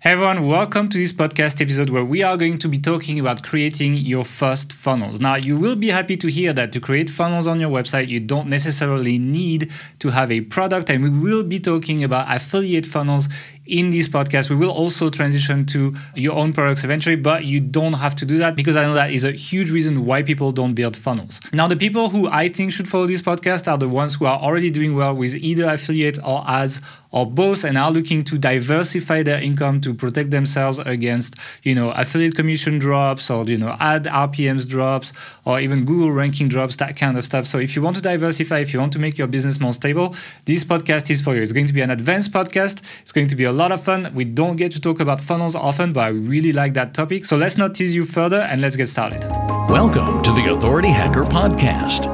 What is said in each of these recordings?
Hey everyone, welcome to this podcast episode where we are going to be talking about creating your first funnels. Now, you will be happy to hear that to create funnels on your website, you don't necessarily need to have a product, and we will be talking about affiliate funnels in this podcast. We will also transition to your own products eventually, but you don't have to do that because I know that is a huge reason why people don't build funnels. Now, the people who I think should follow this podcast are the ones who are already doing well with either affiliate or ads or both and are looking to diversify their income to protect themselves against, you know, affiliate commission drops or, you know, ad RPMs drops or even Google ranking drops, that kind of stuff. So if you want to diversify, if you want to make your business more stable, this podcast is for you. It's going to be an advanced podcast. It's going to be a lot of fun. We don't get to talk about funnels often, but I really like that topic. So let's not tease you further and let's get started. Welcome to the Authority Hacker Podcast.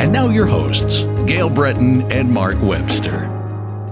And now your hosts, Gael Breton and Mark Webster.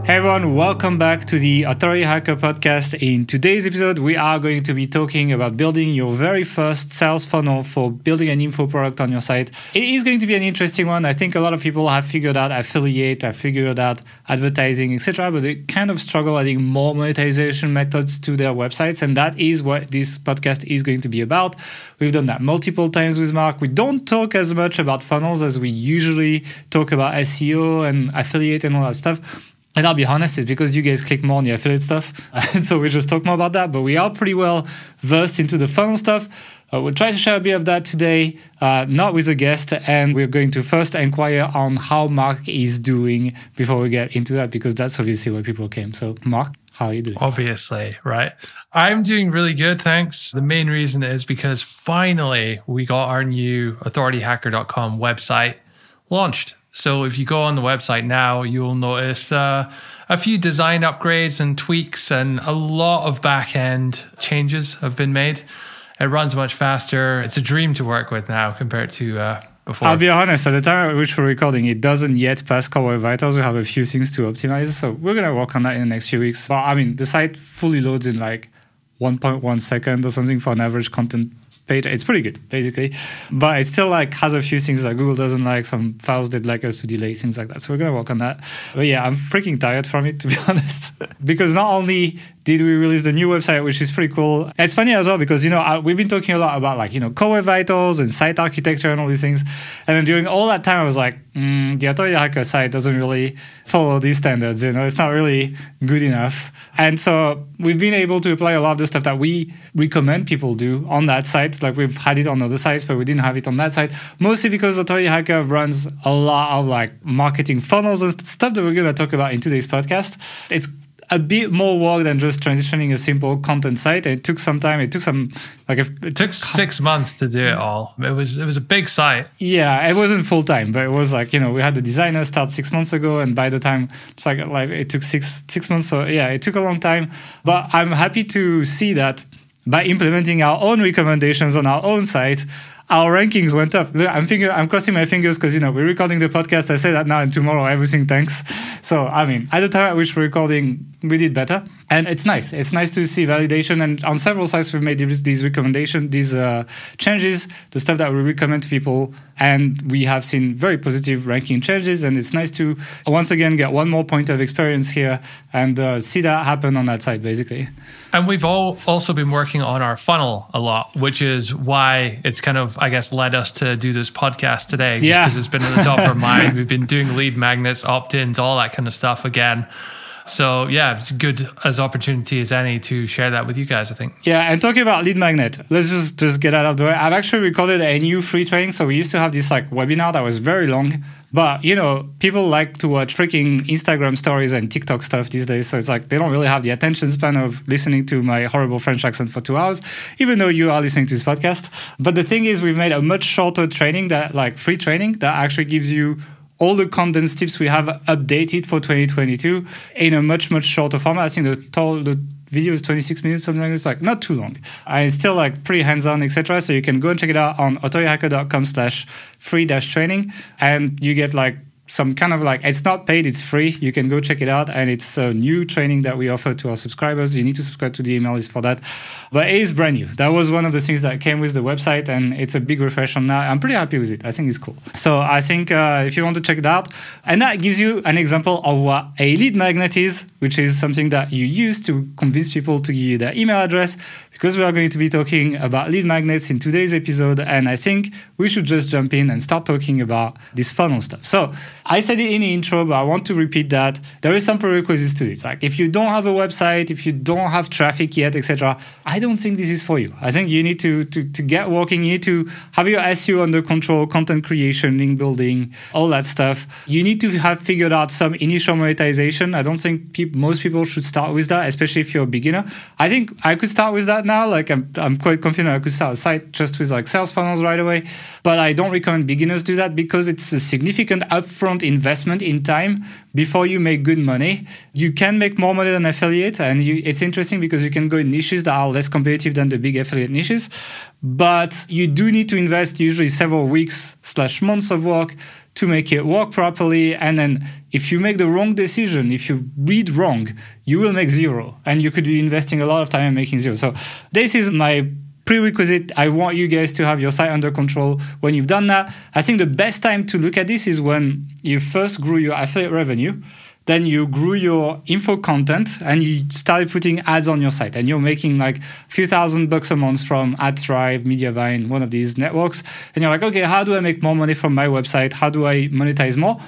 Hey everyone, welcome back to the Authority Hacker podcast. In today's episode, we are going to be talking about building your very first sales funnel for building an info product on your site. It is going to be an interesting one. I think a lot of people have figured out affiliate, have figured out advertising, etc., but they kind of struggle adding more monetization methods to their websites, and that is what this podcast is going to be about. We've done that multiple times with Mark. We don't talk as much about funnels as we usually talk about SEO and affiliate and all that stuff. And I'll be honest, it's because you guys click more on the affiliate stuff. so we just talk more about that. But we are pretty well versed into the funnel stuff. Uh, we'll try to share a bit of that today, uh, not with a guest. And we're going to first inquire on how Mark is doing before we get into that, because that's obviously where people came. So, Mark, how are you doing? Obviously, right? I'm doing really good, thanks. The main reason is because finally we got our new authorityhacker.com website launched. So if you go on the website now, you'll notice uh, a few design upgrades and tweaks, and a lot of back end changes have been made. It runs much faster. It's a dream to work with now compared to uh, before. I'll be honest, at the time at which we're recording, it doesn't yet pass Core Vitals. We have a few things to optimize. So we're going to work on that in the next few weeks. But I mean, the site fully loads in like 1.1 second or something for an average content page. It's pretty good, basically. But it still like has a few things that Google doesn't like. Some files they'd like us to delay, things like that. So we're gonna work on that. But yeah, I'm freaking tired from it to be honest. because not only did we release the new website, which is pretty cool. It's funny as well because you know I, we've been talking a lot about like you know core vitals and site architecture and all these things, and then during all that time I was like, mm, the Authority Hacker site doesn't really follow these standards. You know, it's not really good enough. And so we've been able to apply a lot of the stuff that we recommend people do on that site. Like we've had it on other sites, but we didn't have it on that site. Mostly because Authority Hacker runs a lot of like marketing funnels and stuff that we're going to talk about in today's podcast. It's a bit more work than just transitioning a simple content site. It took some time. It took some like it, it took six months to do it all. It was it was a big site. Yeah, it wasn't full time, but it was like you know we had the designer start six months ago, and by the time it's like like it took six six months. So yeah, it took a long time. But I'm happy to see that by implementing our own recommendations on our own site our rankings went up. I'm thinking, I'm crossing my fingers because you know we're recording the podcast. I say that now, and tomorrow everything tanks. So I mean, at the time at which we're recording, we did better, and it's nice. It's nice to see validation. And on several sites, we've made these recommendations, these uh, changes, the stuff that we recommend to people, and we have seen very positive ranking changes. And it's nice to once again get one more point of experience here and uh, see that happen on that side, basically. And we've all also been working on our funnel a lot, which is why it's kind of, I guess, led us to do this podcast today. yeah. Because it's been in the top of our mind. We've been doing lead magnets, opt ins, all that kind of stuff again. So yeah, it's good as opportunity as any to share that with you guys. I think. Yeah, and talking about lead magnet, let's just just get out of the way. I've actually recorded a new free training. So we used to have this like webinar that was very long, but you know, people like to watch freaking Instagram stories and TikTok stuff these days. So it's like they don't really have the attention span of listening to my horrible French accent for two hours, even though you are listening to this podcast. But the thing is, we've made a much shorter training that like free training that actually gives you all the condensed tips we have updated for 2022 in a much much shorter format. I think the total the video is 26 minutes, something like this, like not too long. It's still like pretty hands-on, etc. So you can go and check it out on authorityhacker.com slash free dash training and you get like some kind of like it's not paid, it's free. You can go check it out, and it's a new training that we offer to our subscribers. You need to subscribe to the email list for that, but it is brand new. That was one of the things that came with the website, and it's a big refresh on that. I'm pretty happy with it. I think it's cool. So I think uh, if you want to check it out, and that gives you an example of what a lead magnet is, which is something that you use to convince people to give you their email address because we are going to be talking about lead magnets in today's episode. And I think we should just jump in and start talking about this funnel stuff. So I said it in the intro, but I want to repeat that there is some prerequisites to this. Like if you don't have a website, if you don't have traffic yet, etc., I don't think this is for you. I think you need to, to, to get working. You need to have your SEO under control, content creation, link building, all that stuff. You need to have figured out some initial monetization. I don't think pe- most people should start with that, especially if you're a beginner. I think I could start with that. Like I'm, I'm quite confident I could start a site just with like sales funnels right away. But I don't recommend beginners do that because it's a significant upfront investment in time before you make good money. You can make more money than affiliate, and you, it's interesting because you can go in niches that are less competitive than the big affiliate niches. But you do need to invest usually several weeks slash months of work to make it work properly. And then if you make the wrong decision, if you read wrong, you will make zero. And you could be investing a lot of time and making zero. So this is my prerequisite. I want you guys to have your site under control. When you've done that, I think the best time to look at this is when you first grew your affiliate revenue then you grew your info content and you started putting ads on your site and you're making like a few thousand bucks a month from AdThrive, Mediavine, one of these networks. And you're like, okay, how do I make more money from my website? How do I monetize more?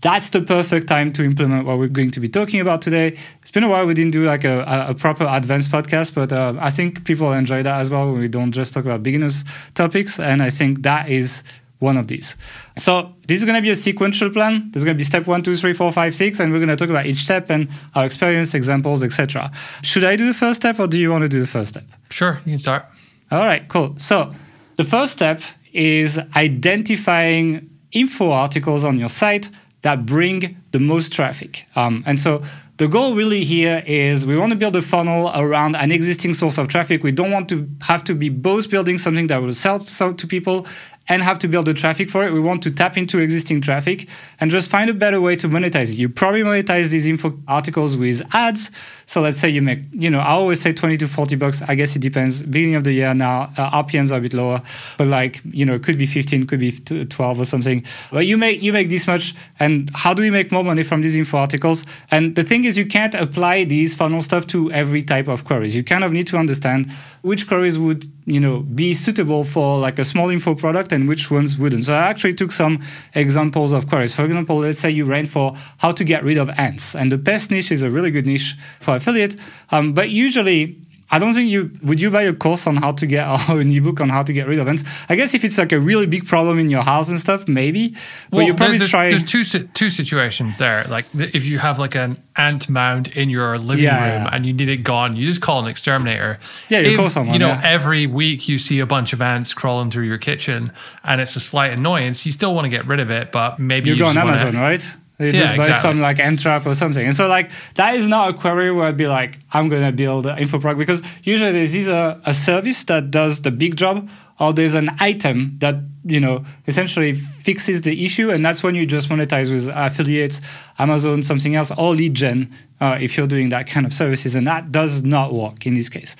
That's the perfect time to implement what we're going to be talking about today. It's been a while we didn't do like a, a proper advanced podcast, but uh, I think people enjoy that as well. We don't just talk about beginners topics. And I think that is one of these. So this is going to be a sequential plan. There's going to be step one, two, three, four, five, six, and we're going to talk about each step and our experience, examples, etc. Should I do the first step, or do you want to do the first step? Sure, you can start. All right, cool. So the first step is identifying info articles on your site that bring the most traffic. Um, and so the goal really here is we want to build a funnel around an existing source of traffic. We don't want to have to be both building something that will sell to people and have to build the traffic for it. We want to tap into existing traffic and just find a better way to monetize it. You probably monetize these info articles with ads. So let's say you make, you know, I always say 20 to 40 bucks. I guess it depends. Beginning of the year now, uh, RPMs are a bit lower, but like, you know, it could be 15, could be 12 or something. But you make you make this much. And how do we make more money from these info articles? And the thing is, you can't apply these funnel stuff to every type of queries. You kind of need to understand which queries would, you know, be suitable for like a small info product and which ones wouldn't. So I actually took some examples of queries. For example, let's say you ran for how to get rid of ants, and the pest niche is a really good niche for affiliate. Um, but usually, I don't think you would you buy a course on how to get or an ebook on how to get rid of ants. I guess if it's like a really big problem in your house and stuff, maybe. But well, you probably there's, try. There's two two situations there. Like if you have like an ant mound in your living Yeah, room yeah. and you need it gone, you just call an exterminator. Yeah, you if, call someone, You know, yeah. every week you see a bunch of ants crawling through your kitchen, and it's a slight annoyance. You still want to get rid of it, but maybe you you go on just wanna- Amazon, right? You Yeah, just buy exactly. some like ant trap or something. And so like that is not a query where I'd be like, I'm gonna build an info product because usually there's either a service that does the big job or there's an item that, you know, essentially fixes the issue and that's when you just monetize with affiliates, Amazon, something else, or lead gen. Uh, if you're doing that kind of services, and that does not work in this case.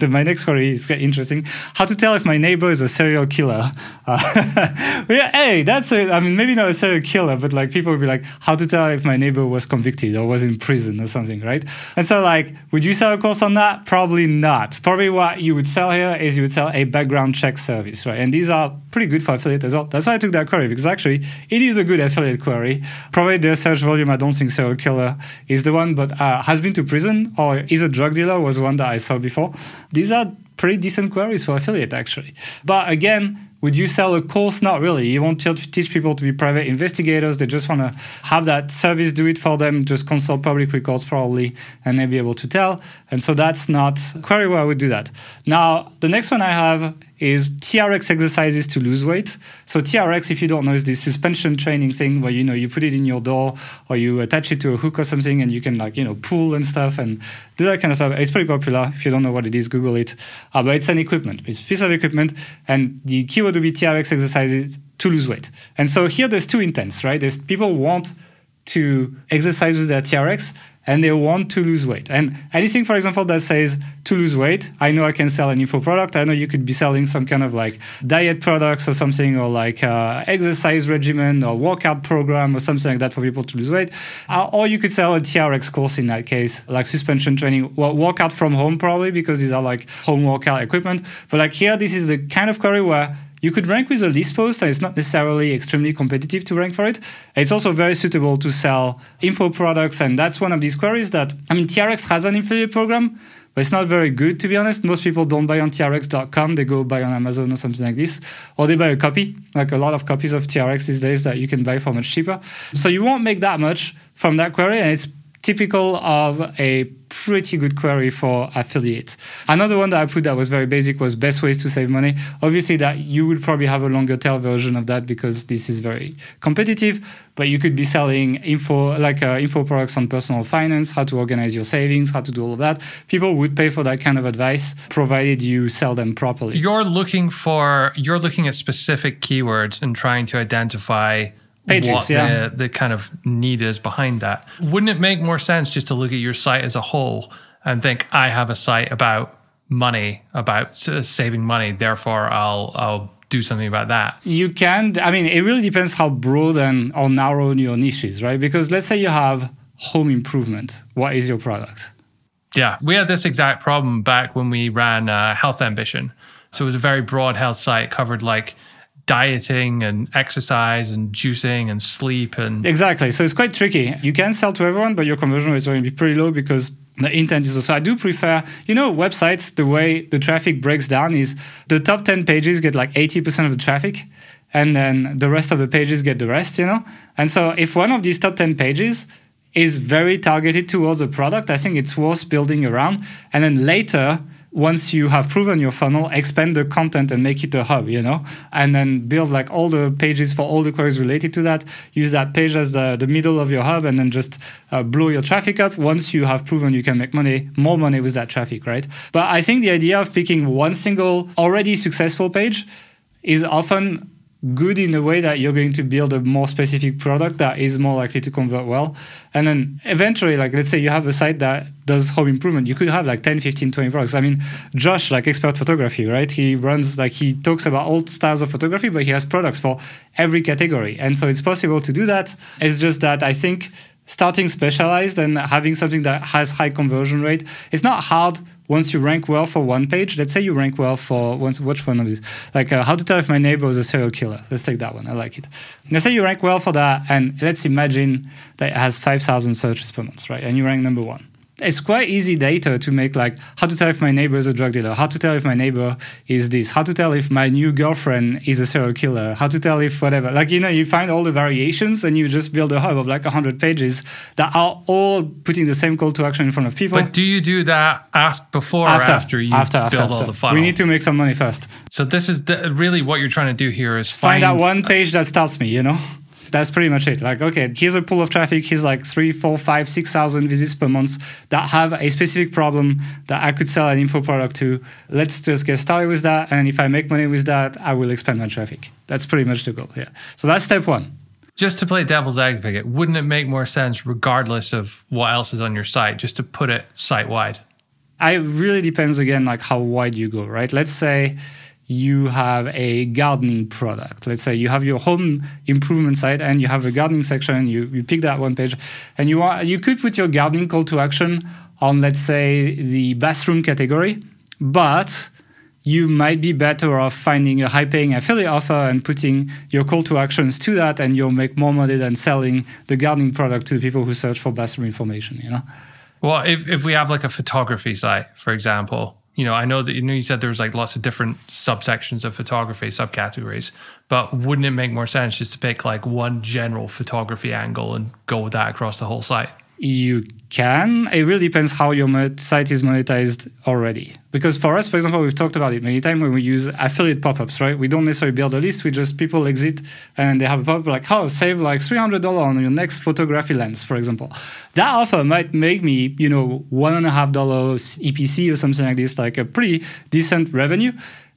My next query is interesting. How to tell if my neighbor is a serial killer? Uh, yeah, hey, that's it i mean, maybe not a serial killer, but like people would be like, how to tell if my neighbor was convicted or was in prison or something, right? And so, like, would you sell a course on that? Probably not. Probably what you would sell here is you would sell a background check service, right? And these are pretty good for affiliate as well. That's why I took that query because actually it is a good affiliate query. Probably the search volume, I don't think serial killer is the one, but uh, has been to prison or is a drug dealer was one that I saw before. These are pretty decent queries for affiliate actually. But again, would you sell a course? Not really. You won't teach people to be private investigators. They just want to have that service do it for them, just consult public records probably, and then be able to tell. And so that's not query where I would do that. Now, the next one I have is TRX exercises to lose weight. So TRX, if you don't know, is this suspension training thing where you know you put it in your door or you attach it to a hook or something, and you can like you know pull and stuff and do that kind of stuff. It's pretty popular. If you don't know what it is, Google it. Uh, but it's an equipment. It's a piece of equipment, and the keyword would be TRX exercises to lose weight. And so here there's two intents, right? There's people want to exercise with their TRX and they want to lose weight. And anything, for example, that says to lose weight, I know I can sell an info product. I know you could be selling some kind of like diet products or something, or like uh, exercise regimen or workout program or something like that for people to lose weight. Uh, or you could sell a TRX course in that case, like suspension training, well, workout from home probably because these are like home workout equipment. But like here, this is the kind of query where you could rank with a list post, and it's not necessarily extremely competitive to rank for it. It's also very suitable to sell info products, and that's one of these queries that, I mean, TRX has an affiliate program, but it's not very good, to be honest. Most people don't buy on TRX.com, they go buy on Amazon or something like this, or they buy a copy, like a lot of copies of TRX these days that you can buy for much cheaper. So you won't make that much from that query, and it's typical of a pretty good query for affiliates. Another one that I put that was very basic was best ways to save money. Obviously, that you would probably have a longer tail version of that because this is very competitive. But you could be selling info like uh, info products on personal finance, how to organize your savings, how to do all of that. People would pay for that kind of advice, provided you sell them properly. You're looking for you're looking at specific keywords and trying to identify pages, what yeah. the, the kind of need is behind that. Wouldn't it make more sense just to look at your site as a whole and think, I have a site about money, about saving money, therefore I'll I'll do something about that? You can. I mean, it really depends how broad and how narrow your niche is, right? Because let's say you have home improvement. What is your product? Yeah, we had this exact problem back when we ran uh, Health Ambition. So it was a very broad health site, covered like dieting and exercise and juicing and sleep and exactly. So it's quite tricky. You can sell to everyone but your conversion rate is going to be pretty low because the intent is also i do prefer you know websites the way the traffic breaks down is the top 10 pages get like 80% of the traffic and then the rest of the pages get the rest you know? And so if one of these top 10 pages is very targeted towards a product i think it's worth building around. And then later once you have proven your funnel, expand the content and make it a hub, you know, and then build like all the pages for all the queries related to that. Use that page as the, the middle of your hub and then just uh, blow your traffic up once you have proven you can make money, more money with that traffic, right? But I think the idea of picking one single already successful page is often good in a way that you're going to build a more specific product that is more likely to convert well. And then eventually, like let's say you have a site that does home improvement, you could have like 10, 15, 20 products. I mean, Josh, like expert photography, right? He runs like he talks about all styles of photography, but he has products for every category. And so it's possible to do that. It's just that I think starting specialized and having something that has high conversion rate, it's not hard once you rank well for one page, let's say you rank well for once which one of these, like uh, how to tell if my neighbor is a serial killer. Let's take that one. I like it. Let's say you rank well for that, and let's imagine that it has five thousand searches per month, right? And you rank number one it's quite easy data to make like how to tell if my neighbor is a drug dealer how to tell if my neighbor is this how to tell if my new girlfriend is a serial killer how to tell if whatever. Like you know you find all the variations and you just build a hub of like 100 pages that are all putting the same call to action in front of people. But do you do that after before after, or after. you after, after, build after. all the funnel we need to make some money first. So this is the, really what you're trying to do here is find, find that one page that starts me you know that's pretty much it. Like, okay, here's a pool of traffic. Here's like three, four, five, six thousand visits per month that have a specific problem that I could sell an info product to. Let's just get started with that. And if I make money with that, I will expand my traffic. That's pretty much the goal. Yeah. So that's step one. Just to play devil's advocate, wouldn't it make more sense, regardless of what else is on your site, just to put it site wide? I really depends again, like how wide you go, right? Let's say you have a gardening product. Let's say you have your home improvement site and you have a gardening section. You, you pick that one page, and you are you could put your gardening call to action on let's say the bathroom category, but you might be better off finding a high paying affiliate offer and putting your call to actions to that, and you'll make more money than selling the gardening product to people who search for bathroom information. You know. Well, if if we have like a photography site, for example, you know, I know that you know you said there was like lots of different subsections of photography, subcategories, but wouldn't it make more sense just to pick like one general photography angle and go with that across the whole site? You can. It really depends how your site is monetized already. Because for us, for example, we've talked about it many times when we use affiliate pop-ups, right? We don't necessarily build a list. We just people exit and they have a pop-up like, "Oh, save like three hundred dollar on your next photography lens," for example. That offer might make me, you know, one and a half dollars EPC or something like this, like a pretty decent revenue.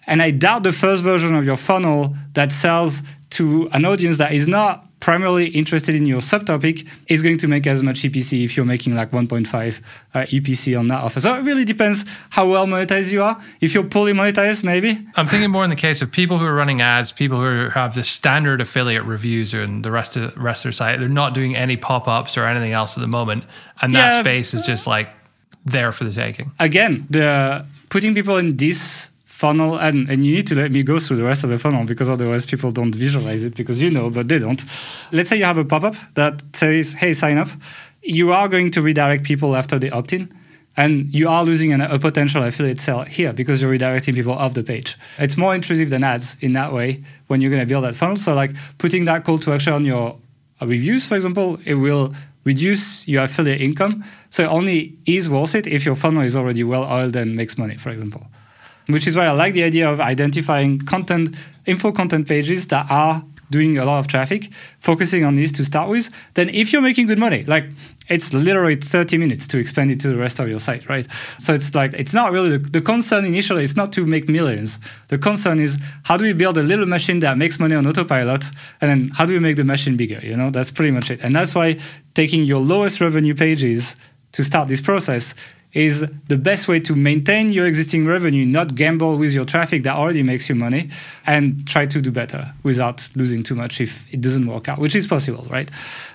And I doubt the first version of your funnel that sells to an audience that is not primarily interested in your subtopic is going to make as much EPC if you're making like 1.5 uh, EPC on that offer. So it really depends how well monetized you are. If you're poorly monetized, maybe. I'm thinking more in the case of people who are running ads, people who have the standard affiliate reviews and the rest of the rest of their site. They're not doing any pop ups or anything else at the moment, and that Yeah. space is just like there for the taking. Again, the putting people in this funnel and, and you need to let me go through the rest of the funnel because otherwise people don't visualize it because you know but they don't. Let's say you have a pop-up that says hey sign up. You are going to redirect people after they opt in and you are losing an, a potential affiliate sale here because you're redirecting people off the page. It's more intrusive than ads in that way when you're going to build that funnel. So like putting that call to action on your reviews for example it will reduce your affiliate income. So it only is worth it if your funnel is already well oiled and makes money for example which is why I like the idea of identifying content, info content pages that are doing a lot of traffic, focusing on these to start with. Then, if you're making good money, like it's literally 30 minutes to expand it to the rest of your site, right? So it's like, it's not really the, the concern initially, it's not to make millions. The concern is how do we build a little machine that makes money on autopilot? And then how do we make the machine bigger? You know, that's pretty much it. And that's why taking your lowest revenue pages to start this process is the best way to maintain your existing revenue, not gamble with your traffic that already makes you money, and try to do better without losing too much if it doesn't work out, which is possible, right?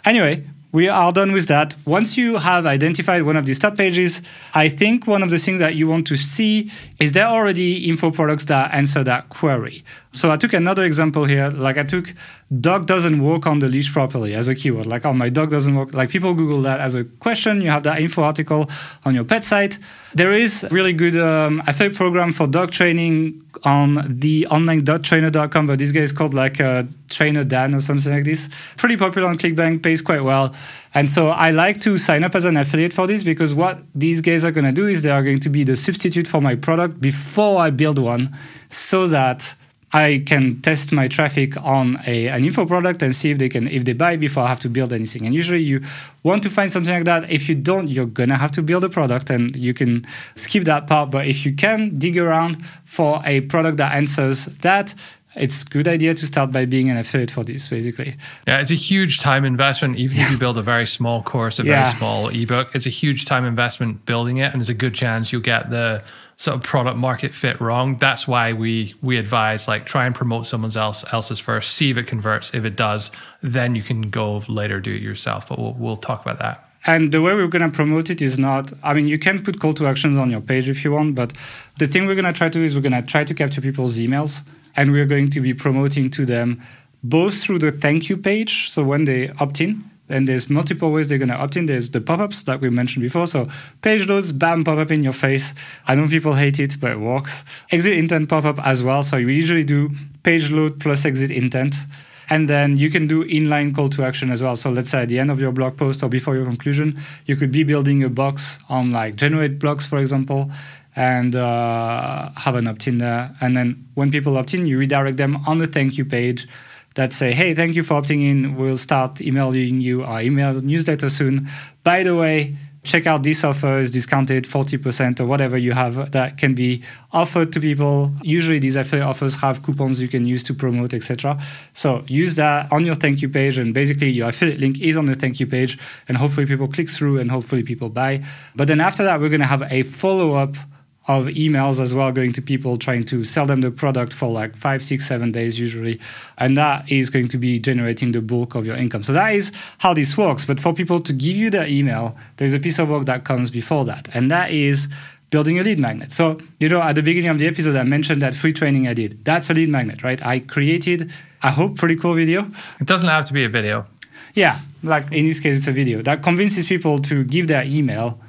Anyway, we are done with that. Once you have identified one of these top pages, I think one of the things that you want to see is there already info products that answer that query. So I took another example here. Like I took dog doesn't walk on the leash properly as a keyword. Like, oh, my dog doesn't walk. Like people Google that as a question. You have that info article on your pet site. There is really good um, affiliate program for dog training on the online.trainer.com, but this guy is called like uh, Trainer Dan or something like this. Pretty popular on ClickBank, pays quite well. And so I like to sign up as an affiliate for this because what these guys are going to do is they are going to be the substitute for my product before I build one so that I can test my traffic on a, an info product and see if they can if they buy before I have to build anything. And usually you want to find something like that. If you don't, you're gonna have to build a product and you can skip that part. But if you can dig around for a product that answers that, it's a good idea to start by being an affiliate for this, basically. Yeah, it's a huge time investment. Even if you build a very small course, a Yeah. very small ebook, it's a huge time investment building it, and there's a good chance you'll get the sort of product market fit wrong. That's why we we advise like try and promote someone else else's first, see if it converts. If it does, then you can go later do it yourself. But we'll we'll talk about that. And the way we're going to promote it is not, I mean, you can put call to actions on your page if you want, but the thing we're going to try to do is we're going to try to capture people's emails and we're going to be promoting to them both through the thank you page. So when they opt in, and there's multiple ways they're going to opt in. There's the pop-ups that we mentioned before. So page loads, bam, pop up in your face. I know people hate it, but it works. Exit intent pop-up as well. So we usually do page load plus exit intent. And then you can do inline call to action as well. So let's say at the end of your blog post or before your conclusion, you could be building a box on like generate blocks, for example, and uh, have an opt-in there. And then when people opt in, you redirect them on the thank you page that say, hey, thank you for opting in. We'll start emailing you our email newsletter soon. By the way, check out this offer is discounted 40% or whatever you have that can be offered to people. Usually these affiliate offers have coupons you can use to promote, etc. So use that on your thank you page and basically your affiliate link is on the thank you page and hopefully people click through and hopefully people buy. But then after that, we're going to have a follow-up of emails as well going to people trying to sell them the product for like five six seven days usually. And that is going to be generating the bulk of your income. So that is how this works. But for people to give you their email there's a piece of work that comes before that. And that is building a lead magnet. So you know at the beginning of the episode i mentioned that free training i did. That's a lead magnet right? I created i hope pretty cool video. It doesn't have to be a video. yeah like in this case it's a video that convinces people to give their email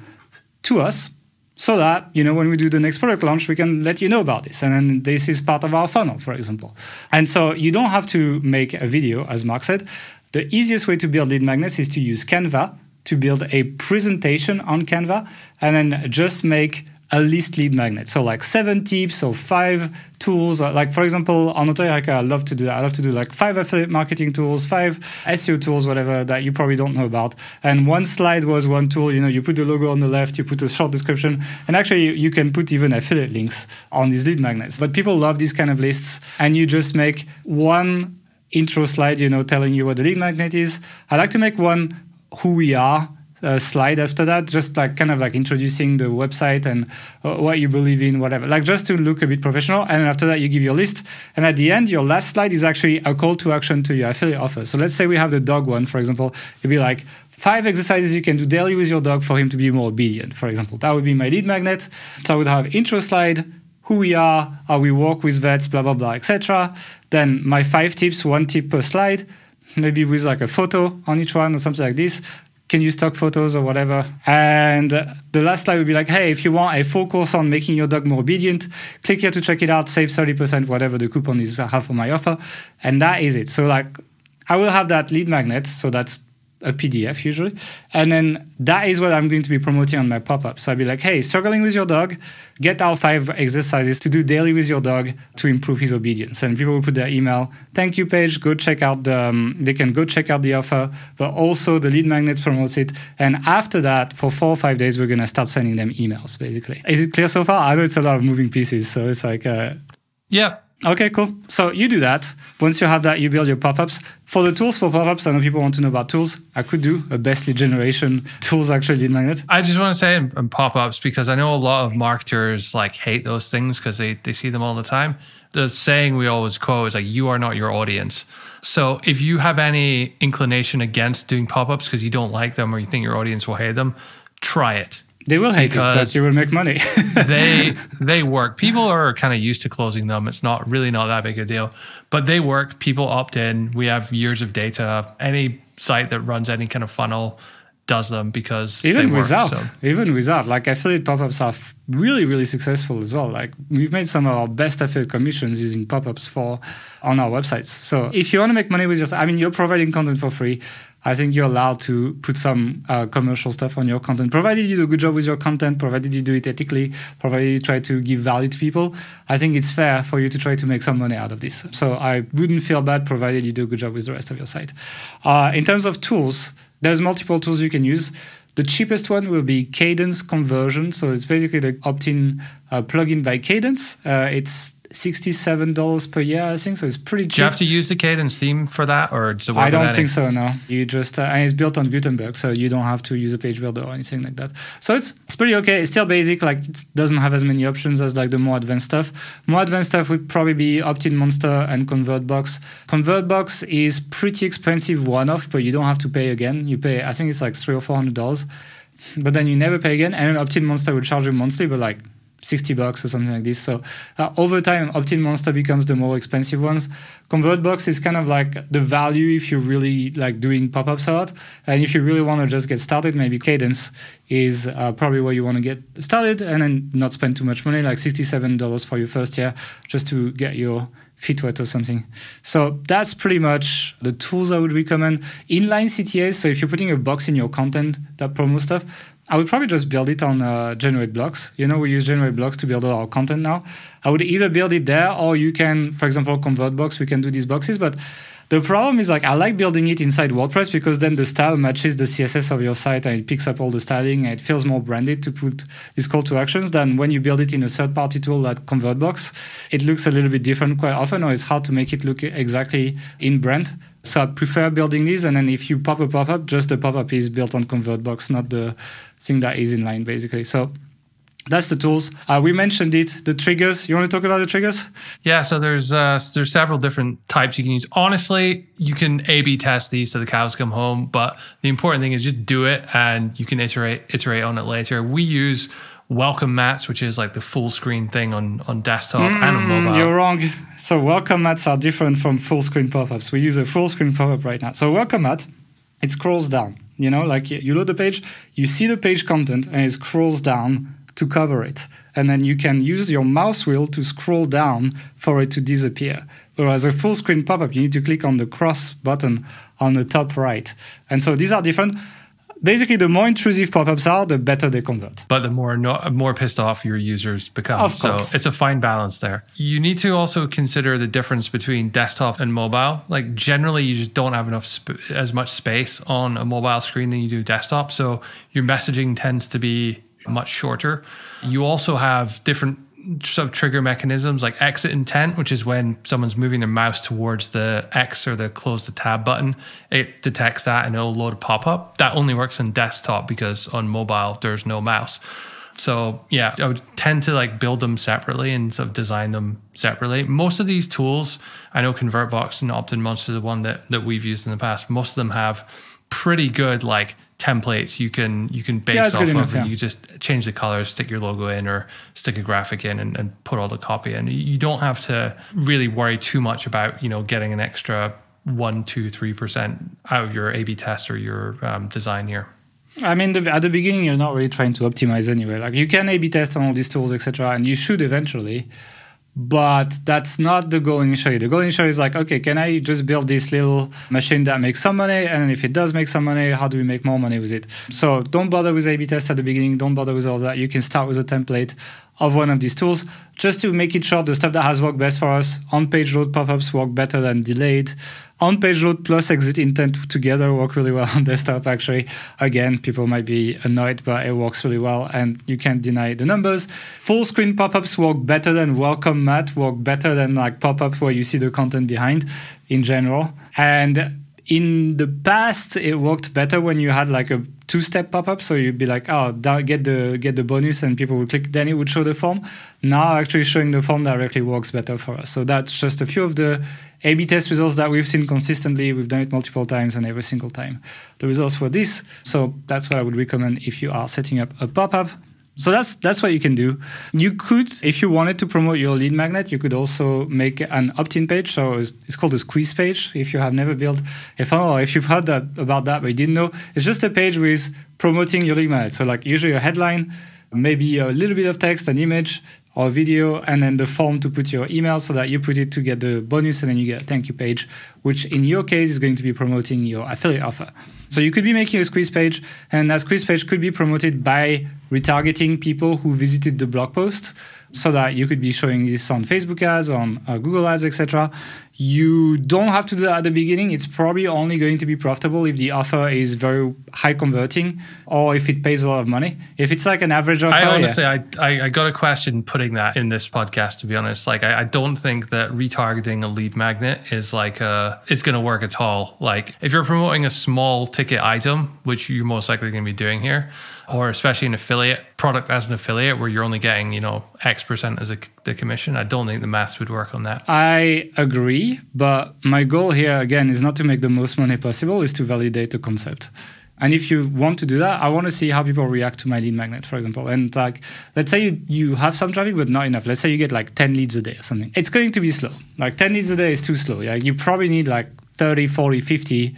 to us so that you know when we do the next product launch we can let you know about this. And then this is part of our funnel for example. And so you don't have to make a video as mark said. The easiest way to build lead magnets is to use canva to build a presentation on canva and then just make a list lead magnet. So like seven tips or five tools uh, like for example on Authority Hacker, i love to do that. I love to do like five affiliate marketing tools five seo tools whatever that you probably don't know about. And one slide was one tool you know you put the logo on the left you put a short description and actually you can put even affiliate links on these lead magnets. But people love these kind of lists and you just make one intro slide, you know, telling you what the lead magnet is. I like to make one who we are uh, slide after that, just like kind of like introducing the website and uh, what you believe in, whatever. Like just to look a bit professional. And after that, you give your list. And at the end, your last slide is actually a call to action to your affiliate offer. So let's say we have the dog one, for example. It'd be like five exercises you can do daily with your dog for him to be more obedient, for example. That would be my lead magnet. So I would have intro slide, who we are, how we work with vets, blah, blah, blah, etc. Then my five tips, one tip per slide, maybe with like a photo on each one or something like this can use stock photos or whatever. And the last slide would be like, hey, if you want a full course on making your dog more obedient, click here to check it out, save 30%, whatever the coupon is half for my offer. And that is it. So like I will have that lead magnet. So that's a PDF usually. And then that is what I'm going to be promoting on my pop up. So I'll be like, hey, struggling with your dog, get our five exercises to do daily with your dog to improve his obedience. And people will put their email, thank you page, go check out the, um, they can go check out the offer, but also the lead magnets promotes it. And after that, for four or five days, we're going to start sending them emails basically. Is it clear so far? I know it's a lot of moving pieces. So it's like, uh, yeah, Okay, cool. So you do that. Once you have that, you build your pop-ups. For the tools for pop-ups, I know people want to know about tools. I could do a best lead generation tools actually lead magnet. I just want to say in, in pop-ups because I know a lot of marketers like hate those things because they, they see them all the time. The saying we always quote is like, you are not your audience. So if you have any inclination against doing pop-ups because you don't like them or you think your audience will hate them, try it they will hate it, but you will make money. they they work. People are kind of used to closing them. It's not really not that big a deal, but they work. People opt in. We have years of data. Any site that runs any kind of funnel does them because even work, without so. even without like affiliate pop-ups are really really successful as well like we've made some of our best affiliate commissions using pop-ups for on our websites so if you want to make money with your i mean you're providing content for free I think you're allowed to put some uh, commercial stuff on your content, provided you do a good job with your content, provided you do it ethically, provided you try to give value to people. I think it's fair for you to try to make some money out of this. So I wouldn't feel bad provided you do a good job with the rest of your site. Uh, in terms of tools, there's multiple tools you can use. The cheapest one will be Kadence Conversion. So it's basically the opt-in uh, plugin by Kadence. Uh, it's $67 per year, I think. So it's pretty cheap. Do you have to use the Kadence theme for that or does it work I don't think so, no. You just, uh, and it's built on Gutenberg, so you don't have to use a page builder or anything like that. So it's, it's pretty okay. It's still basic, like it doesn't have as many options as like the more advanced stuff. More advanced stuff would probably be OptinMonster and ConvertBox. ConvertBox is pretty expensive one-off, but you don't have to pay again. You pay, I think it's like three or four hundred dollars, but then you never pay again. And an OptinMonster will charge you monthly, but like 60 bucks or something like this. So uh, over time, OptinMonster becomes the more expensive ones. ConvertBox is kind of like the value if you're really like doing pop-ups a lot. And if you really want to just get started, maybe Kadence is uh, probably where you want to get started and then not spend too much money, like $67 for your first year just to get your feet wet or something. So that's pretty much the tools I would recommend. Inline CTAs, so if you're putting a box in your content that promotes stuff, I would probably just build it on uh, Generate Blocks. You know, we use Generate Blocks to build all our content now. I would either build it there or you can, for example, ConvertBox, we can do these boxes. But the problem is like I like building it inside WordPress because then the style matches the CSS of your site and it picks up all the styling and it feels more branded to put these call to actions than when you build it in a third party tool like ConvertBox. It looks a little bit different quite often or it's hard to make it look exactly in brand. So I prefer building these, and then if you pop a pop up, just the pop up is built on ConvertBox, not the thing that is inline, basically. So that's the tools. Uh, we mentioned it. The triggers. You want to talk about the triggers? Yeah. So there's uh, there's several different types you can use. Honestly, you can A/B test these to the cows come home, but the important thing is just do it, and you can iterate iterate on it later. We use welcome mats, which is like the full screen thing on on desktop mm, and on mm, mobile. You're wrong. So welcome mats are different from full screen pop-ups. We use a full screen pop-up right now. So welcome mat, it scrolls down. You know, like you load the page, you see the page content, and it scrolls down to cover it. And then you can use your mouse wheel to scroll down for it to disappear. Whereas a full screen pop up, you need to click on the cross button on the top right. And so these are different basically the more intrusive pop-ups are the better they convert. But the more no, more pissed off your users become. Of so it's a fine balance there. You need to also consider the difference between desktop and mobile. Like generally you just don't have enough sp- as much space on a mobile screen than you do desktop. So your messaging tends to be much shorter. You also have different of trigger mechanisms like exit intent, which is when someone's moving their mouse towards the X or the close the tab button. It detects that and it'll load a pop up. That only works on desktop because on mobile there's no mouse. So yeah, I would tend to like build them separately and sort of design them separately. Most of these tools, I know ConvertBox and OptinMonster, the one that, that we've used in the past, most of them have pretty good like templates you can you can base Yeah, off good of enough, and yeah. you just change the colors stick your logo in or stick a graphic in and, and put all the copy in you don't have to really worry too much about you know getting an extra one two three percent out of your a b test or your um, design here I mean, the, at the beginning, you're not really trying to optimize anyway. Like you can A/B test on all these tools, etc., and you should eventually. But that's not the goal initially. The goal initially is like, okay, can I just build this little machine that makes some money? And if it does make some money, how do we make more money with it? So don't bother with A/B test at the beginning. Don't bother with all that. You can start with a template of one of these tools just to make it short. The stuff that has worked best for us on page load pop-ups work better than delayed. On page load plus exit intent together work really well on desktop. Actually, again, people might be annoyed, but it works really well, and you can't deny the numbers. Full screen pop-ups work better than welcome mat. Work better than like pop-up where you see the content behind, in general. And in the past, it worked better when you had like a two-step pop-up. So you'd be like, oh, get the get the bonus, and people would click. Then it would show the form. Now, actually showing the form directly works better for us. So that's just a few of the A/B test results that we've seen consistently. We've done it multiple times, and every single time the results for this. So that's what I would recommend if you are setting up a pop-up. So that's that's what you can do. You could, if you wanted to promote your lead magnet, you could also make an opt-in page. So it's, it's called a squeeze page. If you have never built a funnel, or if you've heard that about that but you didn't know, it's just a page with promoting your lead magnet. So like usually a headline, maybe a little bit of text, an image, or video, and then the form to put your email so that you put it to get the bonus, and then you get a thank you page, which in your case is going to be promoting your affiliate offer. So you could be making a squeeze page, and that squeeze page could be promoted by retargeting people who visited the blog post, so that you could be showing this on Facebook ads, on uh, Google ads, etc. You don't have to do that at the beginning. It's probably only going to be profitable if the offer is very high converting or if it pays a lot of money. If it's like an average offer, I yeah. honestly, I, I, I got a question putting that in this podcast. To be honest, like I, I don't think that retargeting a lead magnet is like uh it's going to work at all. Like if you're promoting a small ticket item, which you're most likely going to be doing here, or especially an affiliate product as an affiliate where you're only getting you know X percent as a, the commission, I don't think the maths would work on that. I agree, but my goal here again is not to make the most money possible, is to validate the concept. And if you want to do that, I want to see how people react to my lead magnet, for example. And like, let's say you, you have some traffic, but not enough. Let's say you get like 10 leads a day or something. It's going to be slow. Like 10 leads a day is too slow. Yeah, you probably need like 30, 40, 50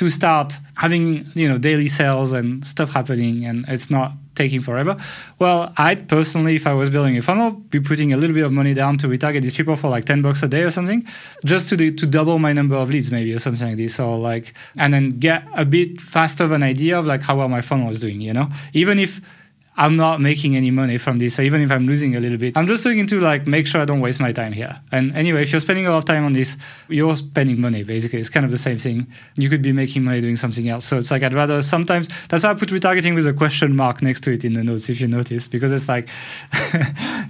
to start having you know daily sales and stuff happening and it's not taking forever. Well i'd personally if i was building a funnel be putting a little bit of money down to retarget these people for like 10 bucks a day or something just to do, to double my number of leads maybe or something like this. Or like and then get a bit faster of an idea of like how well my funnel is doing you know? Even if I'm not making any money from this. So even if I'm losing a little bit, I'm just looking to like make sure I don't waste my time here. And anyway, if you're spending a lot of time on this, you're spending money basically. It's kind of the same thing. You could be making money doing something else. So it's like I'd rather sometimes that's why I put retargeting with a question mark next to it in the notes if you notice, because it's like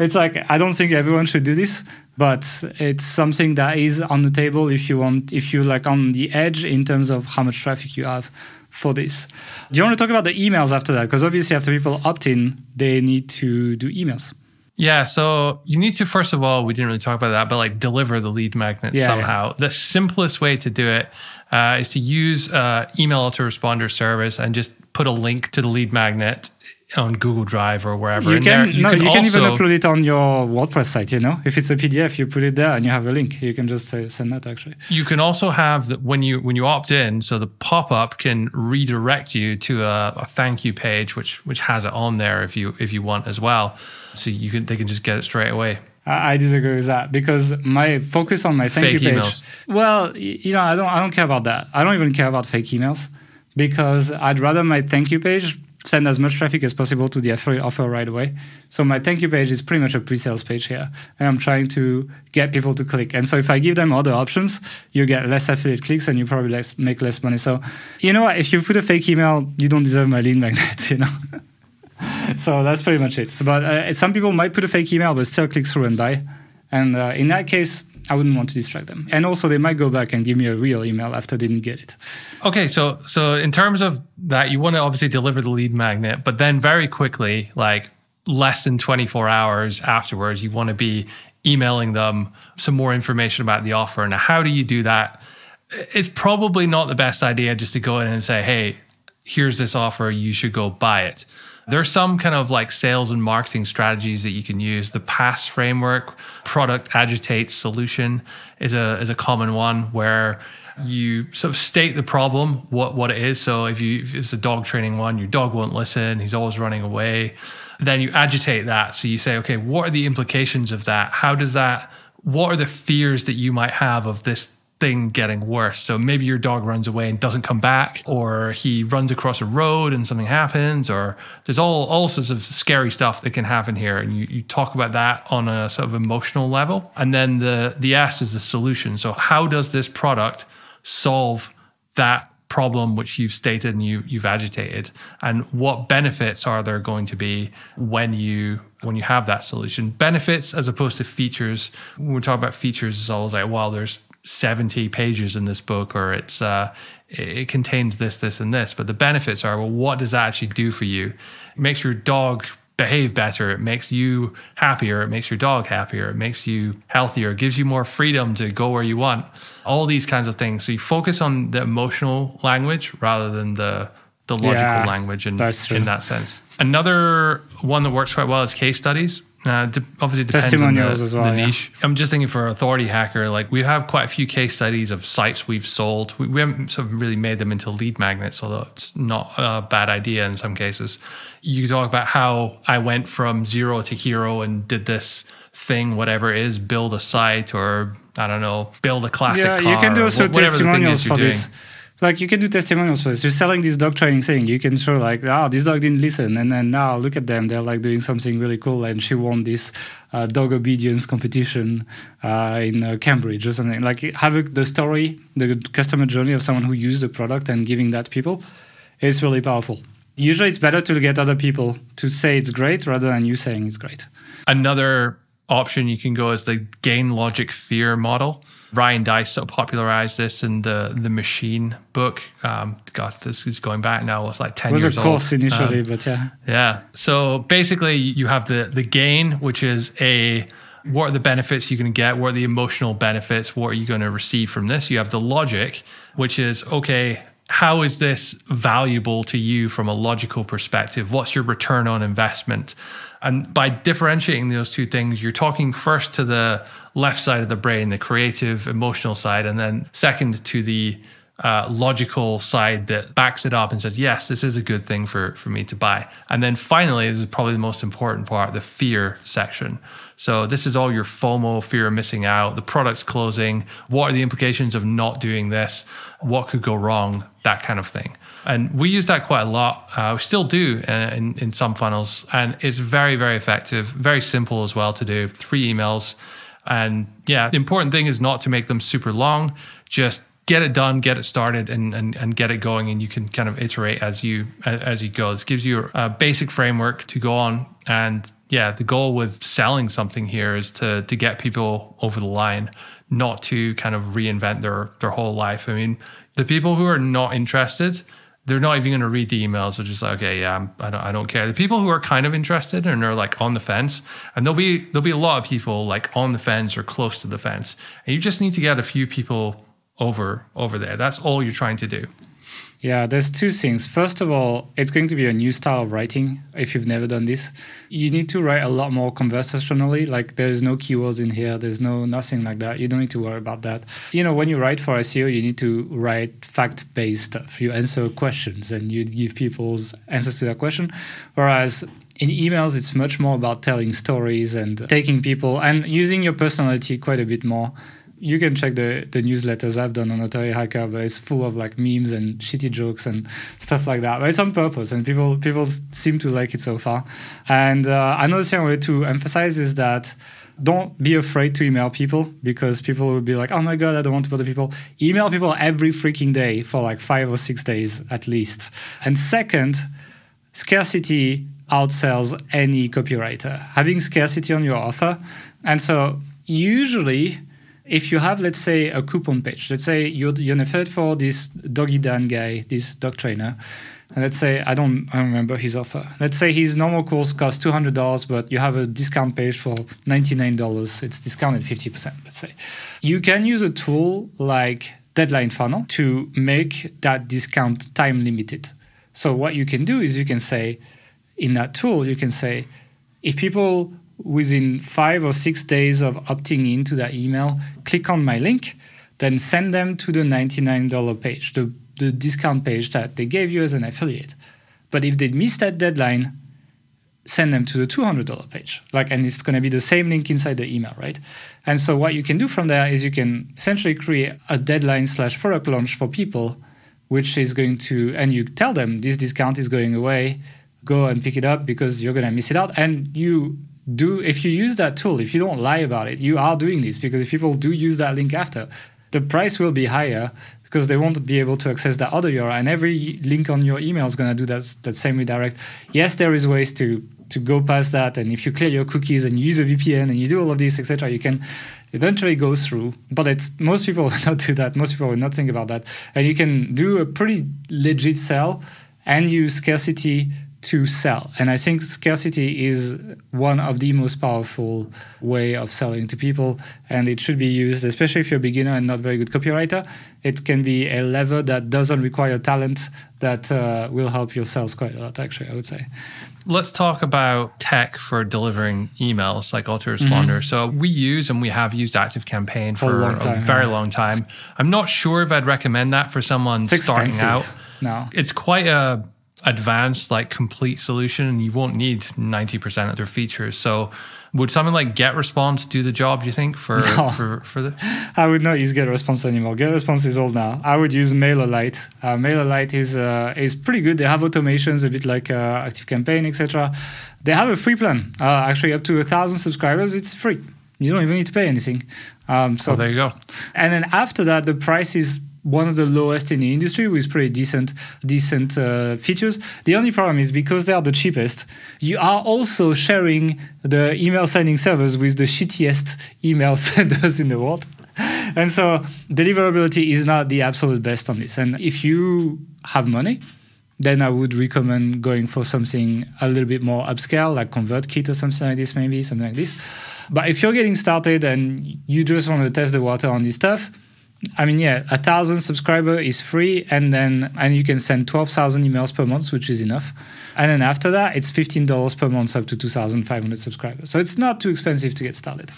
it's like I don't think everyone should do this, but it's something that is on the table if you want if you're like on the edge in terms of how much traffic you have for this. Do you want to talk about the emails after that? Because obviously, after people opt in, they need to do emails. Yeah, so you need to first of all, we didn't really talk about that, but like deliver the lead magnet Yeah, somehow. The simplest way to do it uh, is to use uh, email autoresponder service and just put a link to the lead magnet on Google Drive or wherever. You can, there. You no, can you can even upload it on your WordPress site. You know, if it's a PDF, you put it there and you have a link. You can just uh, send that actually. You can also have that when you when you opt in, so the pop up can redirect you to a, a thank you page, which which has it on there if you if you want as well. So you can they can just get it straight away. I I disagree with that because my focus on my thank Fake you page. emails. Well, you know, I don't, I don't care about that. I don't even care about fake emails because I'd rather my thank you page send as much traffic as possible to the affiliate offer right away. So my thank you page is pretty much a pre-sales page here, and I'm trying to get people to click. And so if I give them other options, you get less affiliate clicks and you probably less, make less money. So you know what? If you put a fake email, you don't deserve my lead magnet. You know. so that's pretty much it. So, but uh, some people might put a fake email, but still click through and buy. And uh, in that case, I wouldn't want to distract them. And also, they might go back and give me a real email after they didn't get it. Okay, so so in terms of that, you want to obviously deliver the lead magnet, but then very quickly, like less than 24 hours afterwards, you want to be emailing them some more information about the offer. And how do you do that? It's probably not the best idea just to go in and say, hey, here's this offer, you should go buy it. There's some kind of like sales and marketing strategies that you can use. The PAS framework, product agitate solution, is a is a common one where you sort of state the problem, what what it is. So if you if it's a dog training one, your dog won't listen, he's always running away. Then you agitate that. So you say, okay, what are the implications of that? How does that what are the fears that you might have of this thing getting worse. So maybe your dog runs away and doesn't come back, or he runs across a road and something happens, or there's all, all sorts of scary stuff that can happen here. And you, you talk about that on a sort of emotional level. And then the, the S is the solution. So how does this product solve that problem which you've stated and you, you've agitated? And what benefits are there going to be when you when you have that solution? Benefits as opposed to features. When we talk about features, it's always like, well, there's 70 pages in this book or it's uh, it contains this this and this but the benefits are well what does that actually do for you? It makes your dog behave better. It makes you happier. It makes your dog happier. It makes you healthier. It gives you more freedom to go where you want. All these kinds of things. So you focus on the emotional language rather than the the logical yeah, language in, in that sense. Another one that works quite well is case studies uh, de- obviously, depends testimonials on the, as well. The yeah. niche. I'm just thinking for Authority Hacker, like we have quite a few case studies of sites we've sold. We, we haven't sort of really made them into lead magnets, although it's not a bad idea in some cases. You talk about how I went from zero to hero and did this thing, whatever it is, build a site or I don't know, build a classic. Yeah, you can do also testimonials for this. Like you can do testimonials for this. You're selling this dog training thing. You can show like, oh, this dog didn't listen, and then now look at them. They're like doing something really cool, and she won this uh, dog obedience competition uh, in uh, Cambridge or something. Like have the story, the customer journey of someone who used the product and giving that people is really powerful. Usually, it's better to get other people to say it's great rather than you saying it's great. Another option you can go is the gain logic fear model Ryan Deiss sort of popularized this in the the Machine book. Um, God, this is going back now. It's like ten it was years a course old. initially, um, but yeah, yeah. So basically, you have the the gain, which is a what are the benefits you're going to get? What are the emotional benefits? What are you going to receive from this? You have the logic, which is okay. How is this valuable to you from a logical perspective? What's your return on investment? And by differentiating those two things, you're talking first to the left side of the brain, the creative, emotional side, and then second to the uh, logical side that backs it up and says, yes, this is a good thing for, for me to buy. And then finally, this is probably the most important part, the fear section. So this is all your FOMO, fear of missing out, the product's closing, what are the implications of not doing this, what could go wrong, that kind of thing. And we use that quite a lot. Uh, we still do uh, in, in some funnels. And it's very, very effective, very simple as well to do. Three emails. And yeah, the important thing is not to make them super long. Just get it done, get it started, and, and, and get it going. And you can kind of iterate as you as you go. This gives you a basic framework to go on. And yeah, the goal with selling something here is to to get people over the line, not to kind of reinvent their their whole life. I mean, the people who are not interested, they're not even going to read the emails. They're just like, okay, yeah, I'm, I don't, I don't care. The people who are kind of interested and are like on the fence, and there'll be there'll be a lot of people like on the fence or close to the fence, and you just need to get a few people over over there. That's all you're trying to do. Yeah, there's two things. First of all, it's going to be a new style of writing if you've never done this. You need to write a lot more conversationally. Like there's no keywords in here, there's no nothing like that. You don't need to worry about that. You know, when you write for SEO, you need to write fact-based stuff. You answer questions and you give people's answers to that question. Whereas in emails, it's much more about telling stories and taking people and using your personality quite a bit more you can check the, the newsletters I've done on Authority Hacker, but it's full of like memes and shitty jokes and stuff like that. But it's on purpose, and people people seem to like it so far. And uh, another thing I wanted to emphasize is that don't be afraid to email people because people will be like, oh my god, I don't want to bother people. Email people every freaking day for like five or six days at least. And second, scarcity outsells any copywriter. Having scarcity on your offer. And so usually if you have, let's say, a coupon page, let's say you're, you're affiliate for this Doggy Dan guy, this dog trainer, and let's say I don't, I don't remember his offer. Let's say his normal course costs two hundred dollars, but you have a discount page for ninety nine dollars. It's discounted fifty percent. Let's say you can use a tool like Deadline Funnel to make that discount time limited. So what you can do is you can say in that tool you can say if people within five or six days of opting into that email click on my link, then send them to the ninety nine dollar page. The the discount page that they gave you as an affiliate. But if they miss that deadline, send them to the $200 page. Like, and it's going to be the same link inside the email, right? And so what you can do from there is you can essentially create a deadline slash product launch for people, which is going to, and you tell them this discount is going away, go and pick it up because you're going to miss it out. And you do, if you use that tool, if you don't lie about it, you are doing this because if people do use that link after, the price will be higher because they won't be able to access that other URL. And every link on your email is going to do that, that same redirect. Yes, there is ways to to go past that. And if you clear your cookies and you use a VPN and you do all of this, etc., you can eventually go through. But it's most people will not do that. Most people will not think about that. And you can do a pretty legit sell and use scarcity to sell. And I think scarcity is one of the most powerful way of selling to people. And it should be used, especially if you're a beginner and not very good copywriter. It can be a lever that doesn't require talent that uh, will help your sales quite a lot, actually, I would say. Let's talk about tech for delivering emails like autoresponder. Mm-hmm. So we use and we have used ActiveCampaign for, for a, time, a, very yeah. long time. I'm not sure if I'd recommend that for someone it's starting expensive. out. No. It's quite a advanced, like complete solution, and you won't need 90% of their features. So would something like GetResponse do the job, do you think, for, no. for, for the? I would not use GetResponse anymore. GetResponse is old now. I would use MailerLite. Uh, MailerLite is uh, is pretty good. They have automations a bit like uh, ActiveCampaign, etc. They have a free plan. Uh, actually, up to a thousand subscribers, it's free. You don't even need to pay anything. Um, so oh, there you go. And then after that, the price is one of the lowest in the industry with pretty decent decent uh, features. The only problem is because they are the cheapest, you are also sharing the email sending servers with the shittiest email senders in the world. And so deliverability is not the absolute best on this. And if you have money, then I would recommend going for something a little bit more upscale, like ConvertKit or something like this, maybe something like this. But if you're getting started and you just want to test the water on this stuff, I mean, yeah, a thousand subscriber is free, and then and you can send twelve thousand emails per month, which is enough. And then after that, it's fifteen dollars per month up to two thousand five hundred subscribers. So it's not too expensive to get started.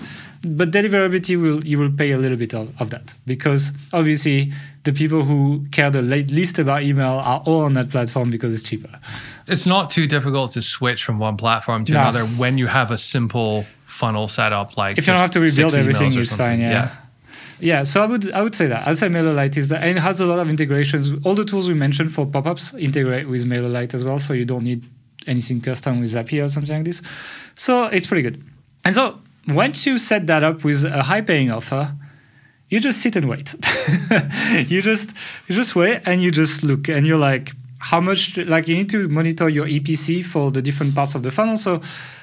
But deliverability will you will pay a little bit of, of that because obviously the people who care the least about email are all on that platform because it's cheaper. It's not too difficult to switch from one platform to no. another when you have a simple funnel set up. like if you don't have to rebuild everything it's fine yeah. yeah yeah, so I would I would say that. I'd say MailerLite is that, and it has a lot of integrations. All the tools we mentioned for pop-ups integrate with MailerLite as well, so you don't need anything custom with Zapier or something like this. So it's pretty good. And so once you set that up with a high-paying offer, you just sit and wait. you just you just wait and you just look and you're like, how much like you need to monitor your EPC for the different parts of the funnel. So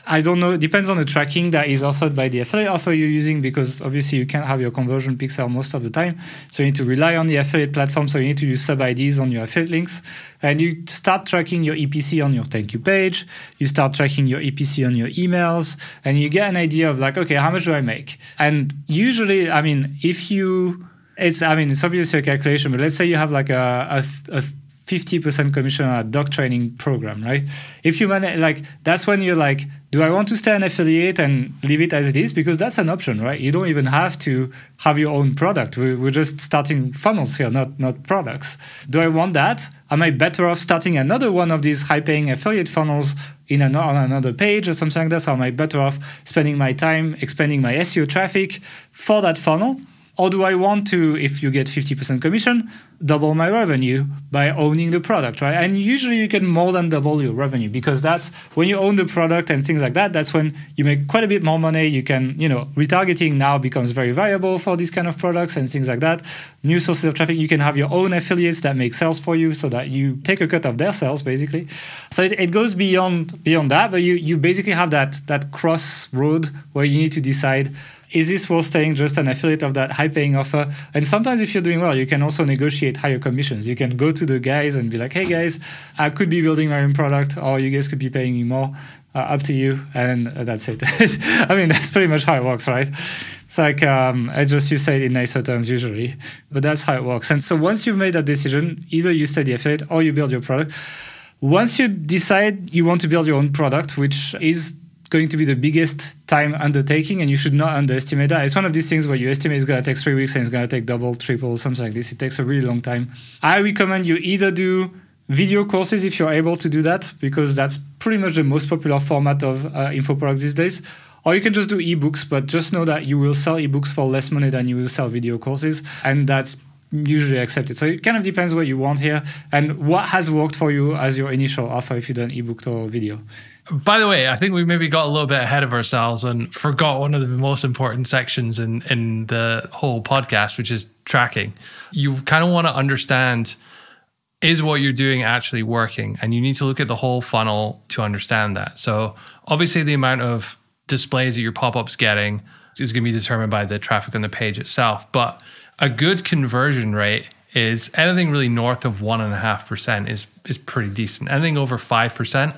I don't know. It depends on the tracking that is offered by the affiliate offer you're using because obviously you can't have your conversion pixel most of the time. So you need to rely on the affiliate platform. So you need to use sub IDs on your affiliate links. And you start tracking your EPC on your thank you page. You start tracking your EPC on your emails. And you get an idea of like, okay, how much do I make? And usually, I mean, if you, it's, I mean, it's obviously a calculation, but let's say you have like a, a, a 50% commission on a dog training program, right? If you manage, like, that's when you're like, do I want to stay an affiliate and leave it as it is? Because that's an option, right? You don't even have to have your own product. We're just starting funnels here, not, not products. Do I want that? Am I better off starting another one of these high paying affiliate funnels in an, on another page or something like that? Or am I better off spending my time expanding my SEO traffic for that funnel? Or do I want to, if you get 50% commission, double my revenue by owning the product, right? And usually you can more than double your revenue because that's when you own the product and things like that, that's when you make quite a bit more money. You can, you know, retargeting now becomes very valuable for these kind of products and things like that. New sources of traffic, you can have your own affiliates that make sales for you so that you take a cut of their sales basically. So it, it goes beyond beyond that, but you you basically have that that crossroad where you need to decide is this worth staying just an affiliate of that high paying offer? And sometimes, if you're doing well, you can also negotiate higher commissions. You can go to the guys and be like, hey guys, I could be building my own product, or you guys could be paying me more. Uh, up to you. And uh, that's it. I mean, that's pretty much how it works, right? It's like, um, I just you say it in nicer terms usually, but that's how it works. And so once you've made that decision, either you stay the affiliate or you build your product. Once you decide you want to build your own product, which is going to be the biggest time undertaking, and you should not underestimate that. It's one of these things where you estimate it's going to take three weeks and it's going to take double, triple, something like this. It takes a really long time. I recommend you either do video courses if you're able to do that, because that's pretty much the most popular format of uh, info products these days. Or you can just do ebooks, but just know that you will sell ebooks for less money than you will sell video courses, and that's usually accepted. So it kind of depends what you want here and what has worked for you as your initial offer if you've done ebook or video. By the way, I think we maybe got a little bit ahead of ourselves and forgot one of the most important sections in, in the whole podcast, which is tracking. You kind of want to understand is what you're doing actually working? And you need to look at the whole funnel to understand that. So, obviously, the amount of displays that your pop up's getting is going to be determined by the traffic on the page itself. But a good conversion rate is anything really north of one and a half percent is is pretty decent. Anything over five percent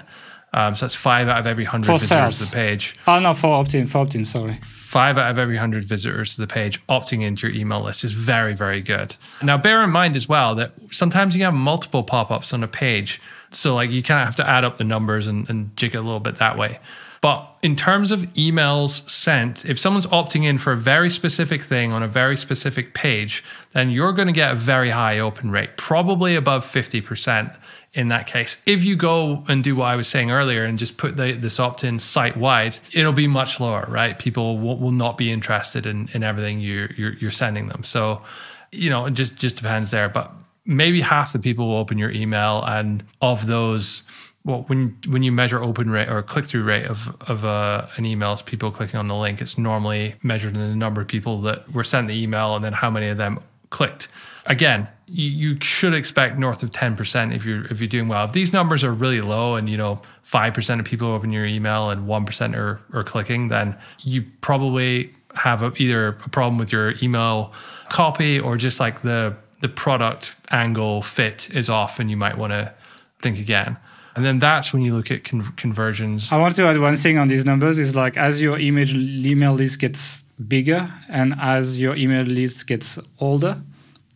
um, so that's five out of every hundred For visitors sales. to the page. Oh, no, for opt-in, for opt-in, sorry. Five out of every hundred visitors to the page opting into your email list is very, very good. Now, bear in mind as well that sometimes you have multiple pop-ups on a page. So like you kind of have to add up the numbers and, and jig it a little bit that way. But in terms of emails sent, if someone's opting in for a very specific thing on a very specific page, then you're going to get a very high open rate, probably above 50% in that case. If you go and do what I was saying earlier and just put the, this opt in site wide, it'll be much lower, right? People will, will not be interested in, in everything you're, you're, you're sending them. So, you know, it just, just depends there. But maybe half the people will open your email, and of those, well, when when you measure open rate or click through rate of of uh, an email, it's people clicking on the link. It's normally measured in the number of people that were sent the email, and then how many of them clicked. Again, you, you should expect north of ten percent if you're if you're doing well. If these numbers are really low, and you know five percent of people open your email and one percent are are clicking, then you probably have a, either a problem with your email copy or just like the the product angle fit is off, and you might want to think again. And then that's when you look at con- conversions. I want to add one thing on these numbers is like as your image email list gets bigger and as your email list gets older,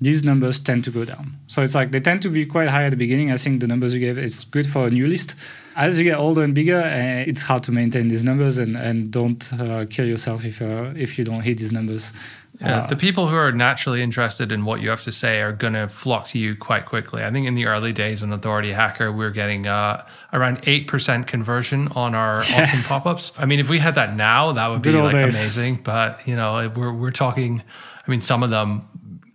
these numbers tend to go down. So it's like they tend to be quite high at the beginning. I think the numbers you gave is good for a new list. As you get older and bigger, uh, it's hard to maintain these numbers and, and don't uh, kill yourself if uh, if you don't hit these numbers. Yeah, Uh, the people who are naturally interested in what you have to say are going to flock to you quite quickly. I think in the early days on Authority Hacker, we were getting uh, around 8% conversion on our Yes. opt-in pop-ups. I mean, if we had that now, that would be like days. amazing. But, you know, we're, we're talking, I mean, some of them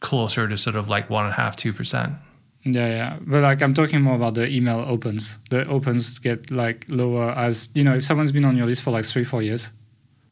closer to sort of like one and a half, 2%. Yeah, yeah. But like I'm talking more about the email opens. The opens get like lower as you know, if someone's been on your list for like three, four years.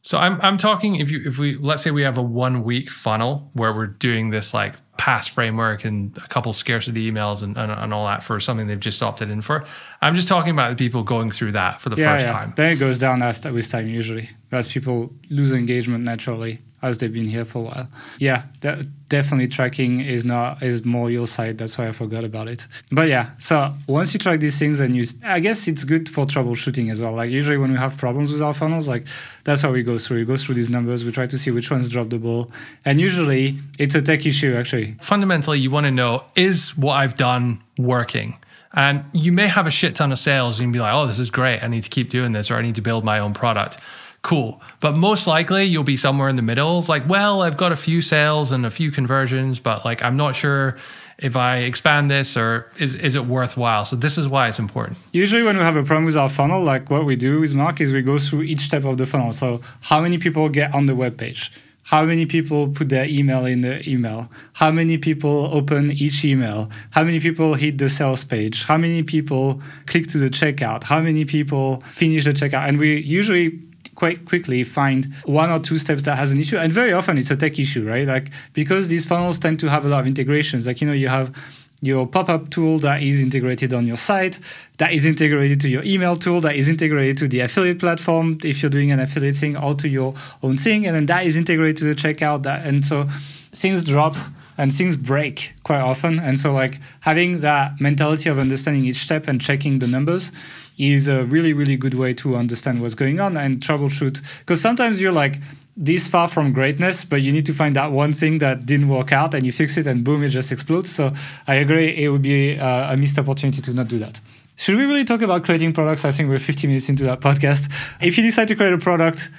So I'm I'm talking if you if we let's say we have a one week funnel where we're doing this like PAS framework and a couple scarcity emails and, and, and all that for something they've just opted in for. I'm just talking about the people going through that for the yeah, first yeah. time. Then it goes down as with time usually, as people lose engagement naturally as they've been here for a while. Yeah, de- definitely tracking is not is more your side. That's why I forgot about it. But yeah, so once you track these things, and you, I guess it's good for troubleshooting as well. Like usually when we have problems with our funnels, like that's how we go through. We go through these numbers. We try to see which ones drop the ball, and usually it's a tech issue actually. Fundamentally, you want to know is what I've done working? And you may have a shit ton of sales and be like, oh, this is great. I need to keep doing this or I need to build my own product. Cool. But most likely you'll be somewhere in the middle. Like, well, I've got a few sales and a few conversions, but like, I'm not sure if I expand this or is, is it worthwhile? So this is why it's important. Usually, when we have a problem with our funnel, like what we do with Mark is we go through each step of the funnel. So, how many people get on the web page? how many people put their email in the email, how many people open each email, how many people hit the sales page, how many people click to the checkout, how many people finish the checkout. And we usually quite quickly find one or two steps that has an issue. And very often it's a tech issue, right? Like because these funnels tend to have a lot of integrations. Like, you know, you have your pop-up tool that is integrated on your site that is integrated to your email tool that is integrated to the affiliate platform if you're doing an affiliate thing or to your own thing and then that is integrated to the checkout that and so things drop and things break quite often and so like having that mentality of understanding each step and checking the numbers is a really really good way to understand what's going on and troubleshoot because sometimes you're like this far from greatness, but you need to find that one thing that didn't work out and you fix it and boom, it just explodes. So I agree, it would be uh, a missed opportunity to not do that. Should we really talk about creating products? I think we're 50 minutes into that podcast. If you decide to create a product,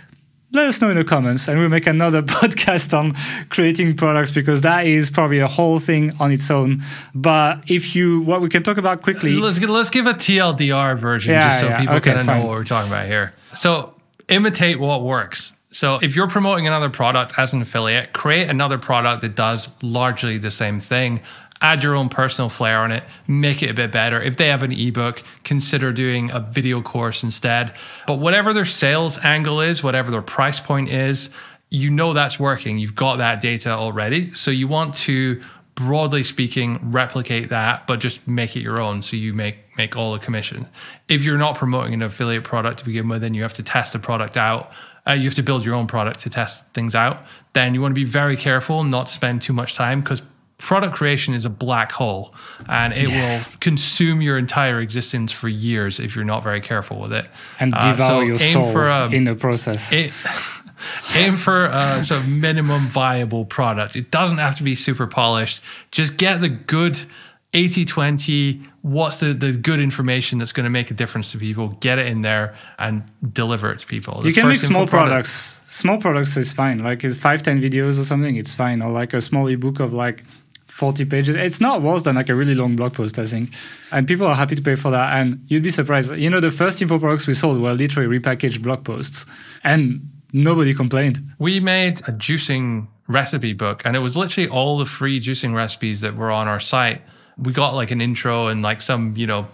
let us know in the comments and we'll make another podcast on creating products because that is probably a whole thing on its own. But if you what we can talk about quickly let's, let's give a tldr version Yeah, just so yeah, people okay, kind of know what we're talking about here. So imitate what works. So if you're promoting another product as an affiliate create another product that does largely the same thing add your own personal flair on it make it a bit better. If they have an ebook consider doing a video course instead. But whatever their sales angle is whatever their price point is you know that's working. You've got that data already. So you want to broadly speaking replicate that but just make it your own. So you make make all the commission. If you're not promoting an affiliate product to begin with then you have to test the product out. Uh, you have to build your own product to test things out. Then you want to be very careful not to spend too much time because product creation is a black hole and it Yes. will consume your entire existence for years if you're not very careful with it and Uh, devour so your soul a, in the process it, aim for a sort of minimum viable product. It doesn't have to be super polished. Just get the good 80 20. What's the, the good information that's going to make a difference to people? Get it in there and deliver it to people. you can make small info product- products small products is fine like it's five ten videos or something it's fine or like a small ebook of like 40 pages. It's not worse than like a really long blog post i think. And people are happy to pay for that. And you'd be surprised you know the first info products we sold were literally repackaged blog posts. And nobody complained. We made a juicing recipe book, and it was literally all the free juicing recipes that were on our site. We got like an intro and like some, you know,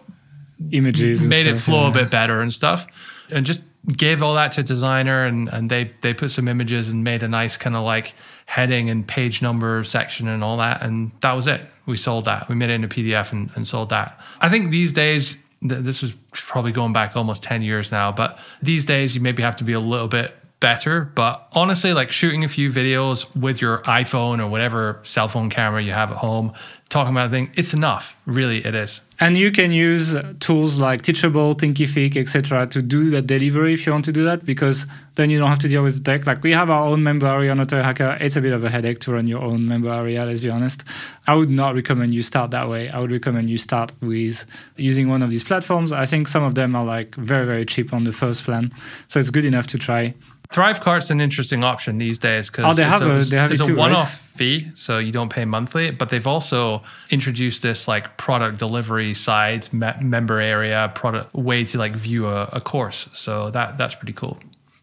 images and made it flow yeah. a bit better and stuff. And just gave all that to designer and, and they they put some images and made a nice kind of like heading and page number section and all that and that was it. We sold that. We made it in a pdf and, and sold that. I think these days th- this was probably going back almost 10 years now but these days you maybe have to be a little bit better. But honestly like shooting a few videos with your iphone or whatever cell phone camera you have at home talking about a thing it's enough really it is And you can use tools like Teachable, Thinkific, etc., to do that delivery if you want to do that, because then you don't have to deal with the tech. Like we have our own member area on Authority Hacker. It's a bit of a headache to run your own member area. Let's be honest. I would not recommend you start that way. I would recommend you start with using one of these platforms. I think some of them are like very very cheap on the first plan, so it's good enough to try. Thrivecart's an interesting option these days because Oh, they have a- they have it's it too, right? one-off fee, so you don't pay monthly. But they've also introduced this like product delivery side, me- member area, product way to like view a, a course. So that that's pretty cool.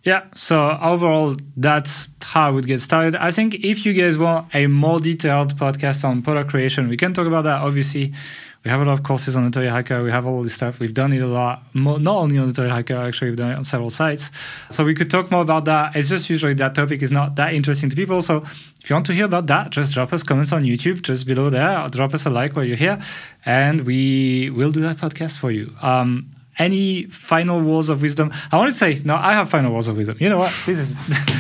Yeah, so overall, that's how I would get started. I think if you guys want a more detailed podcast on product creation, we can talk about that. Obviously, we have a lot of courses on Authority Hacker. We have all this stuff. We've done it a lot, not only on Authority Hacker, actually, we've done it on several sites. So we could talk more about that. It's just usually that topic is not that interesting to people. So if you want to hear about that, just drop us comments on YouTube, just below there. Drop us a like while you're here, and we will do that podcast for you. Um, any final words of wisdom? I want to say, no, I have final words of wisdom. You know what? This is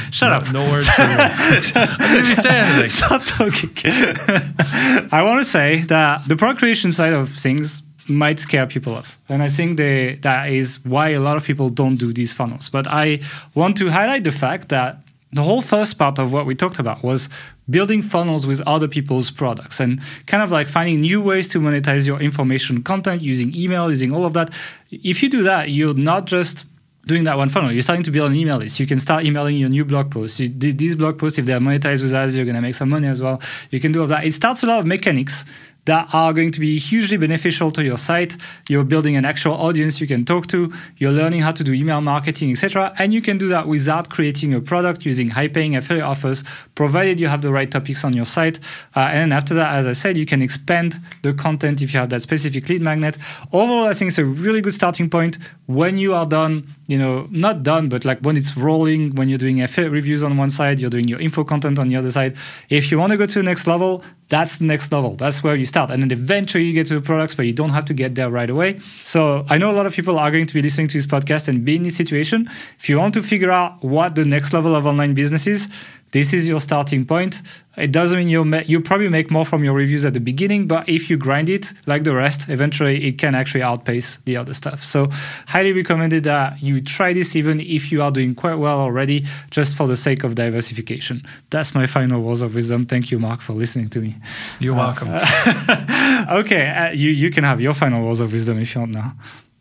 shut up. No words. to- I didn't even say anything. Stop talking. I want to say that the product creation side of things might scare people off. And I think they, that is why a lot of people don't do these funnels. But I want to highlight the fact that the whole first part of what we talked about was building funnels with other people's products and kind of like finding new ways to monetize your information content using email, using all of that. If you do that, you're not just doing that one funnel. You're starting to build an email list. You can start emailing your new blog posts. You, these blog posts, if they're monetized with ads, you're going to make some money as well. You can do all that. It starts a lot of mechanics that are going to be hugely beneficial to your site. You're building an actual audience you can talk to. You're learning how to do email marketing, etc. And you can do that without creating a product using high-paying affiliate offers, provided you have the right topics on your site. Uh, and after that, as I said, you can expand the content if you have that specific lead magnet. Overall, I think it's a really good starting point when you are done you know, not done, but like when it's rolling, when you're doing affiliate reviews on one side, you're doing your info content on the other side. If you want to go to the next level, that's the next level. That's where you start. And then eventually you get to the products, but you don't have to get there right away. So I know a lot of people are going to be listening to this podcast and be in this situation. If you want to figure out what the next level of online business is, this is your starting point. It doesn't mean you you probably make more from your reviews at the beginning, but if you grind it like the rest, eventually it can actually outpace the other stuff. So, highly recommended that you try this even if you are doing quite well already, just for the sake of diversification. That's my final words of wisdom. Thank you, Mark, for listening to me. You're welcome. okay, uh, you you can have your final words of wisdom if you want now.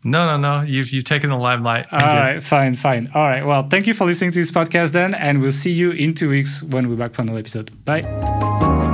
No, no, no. You've you've taken the limelight. All right, fine, fine. All right. Well, thank you for listening to this podcast then, and we'll see you in two weeks when we're back for another episode. Bye.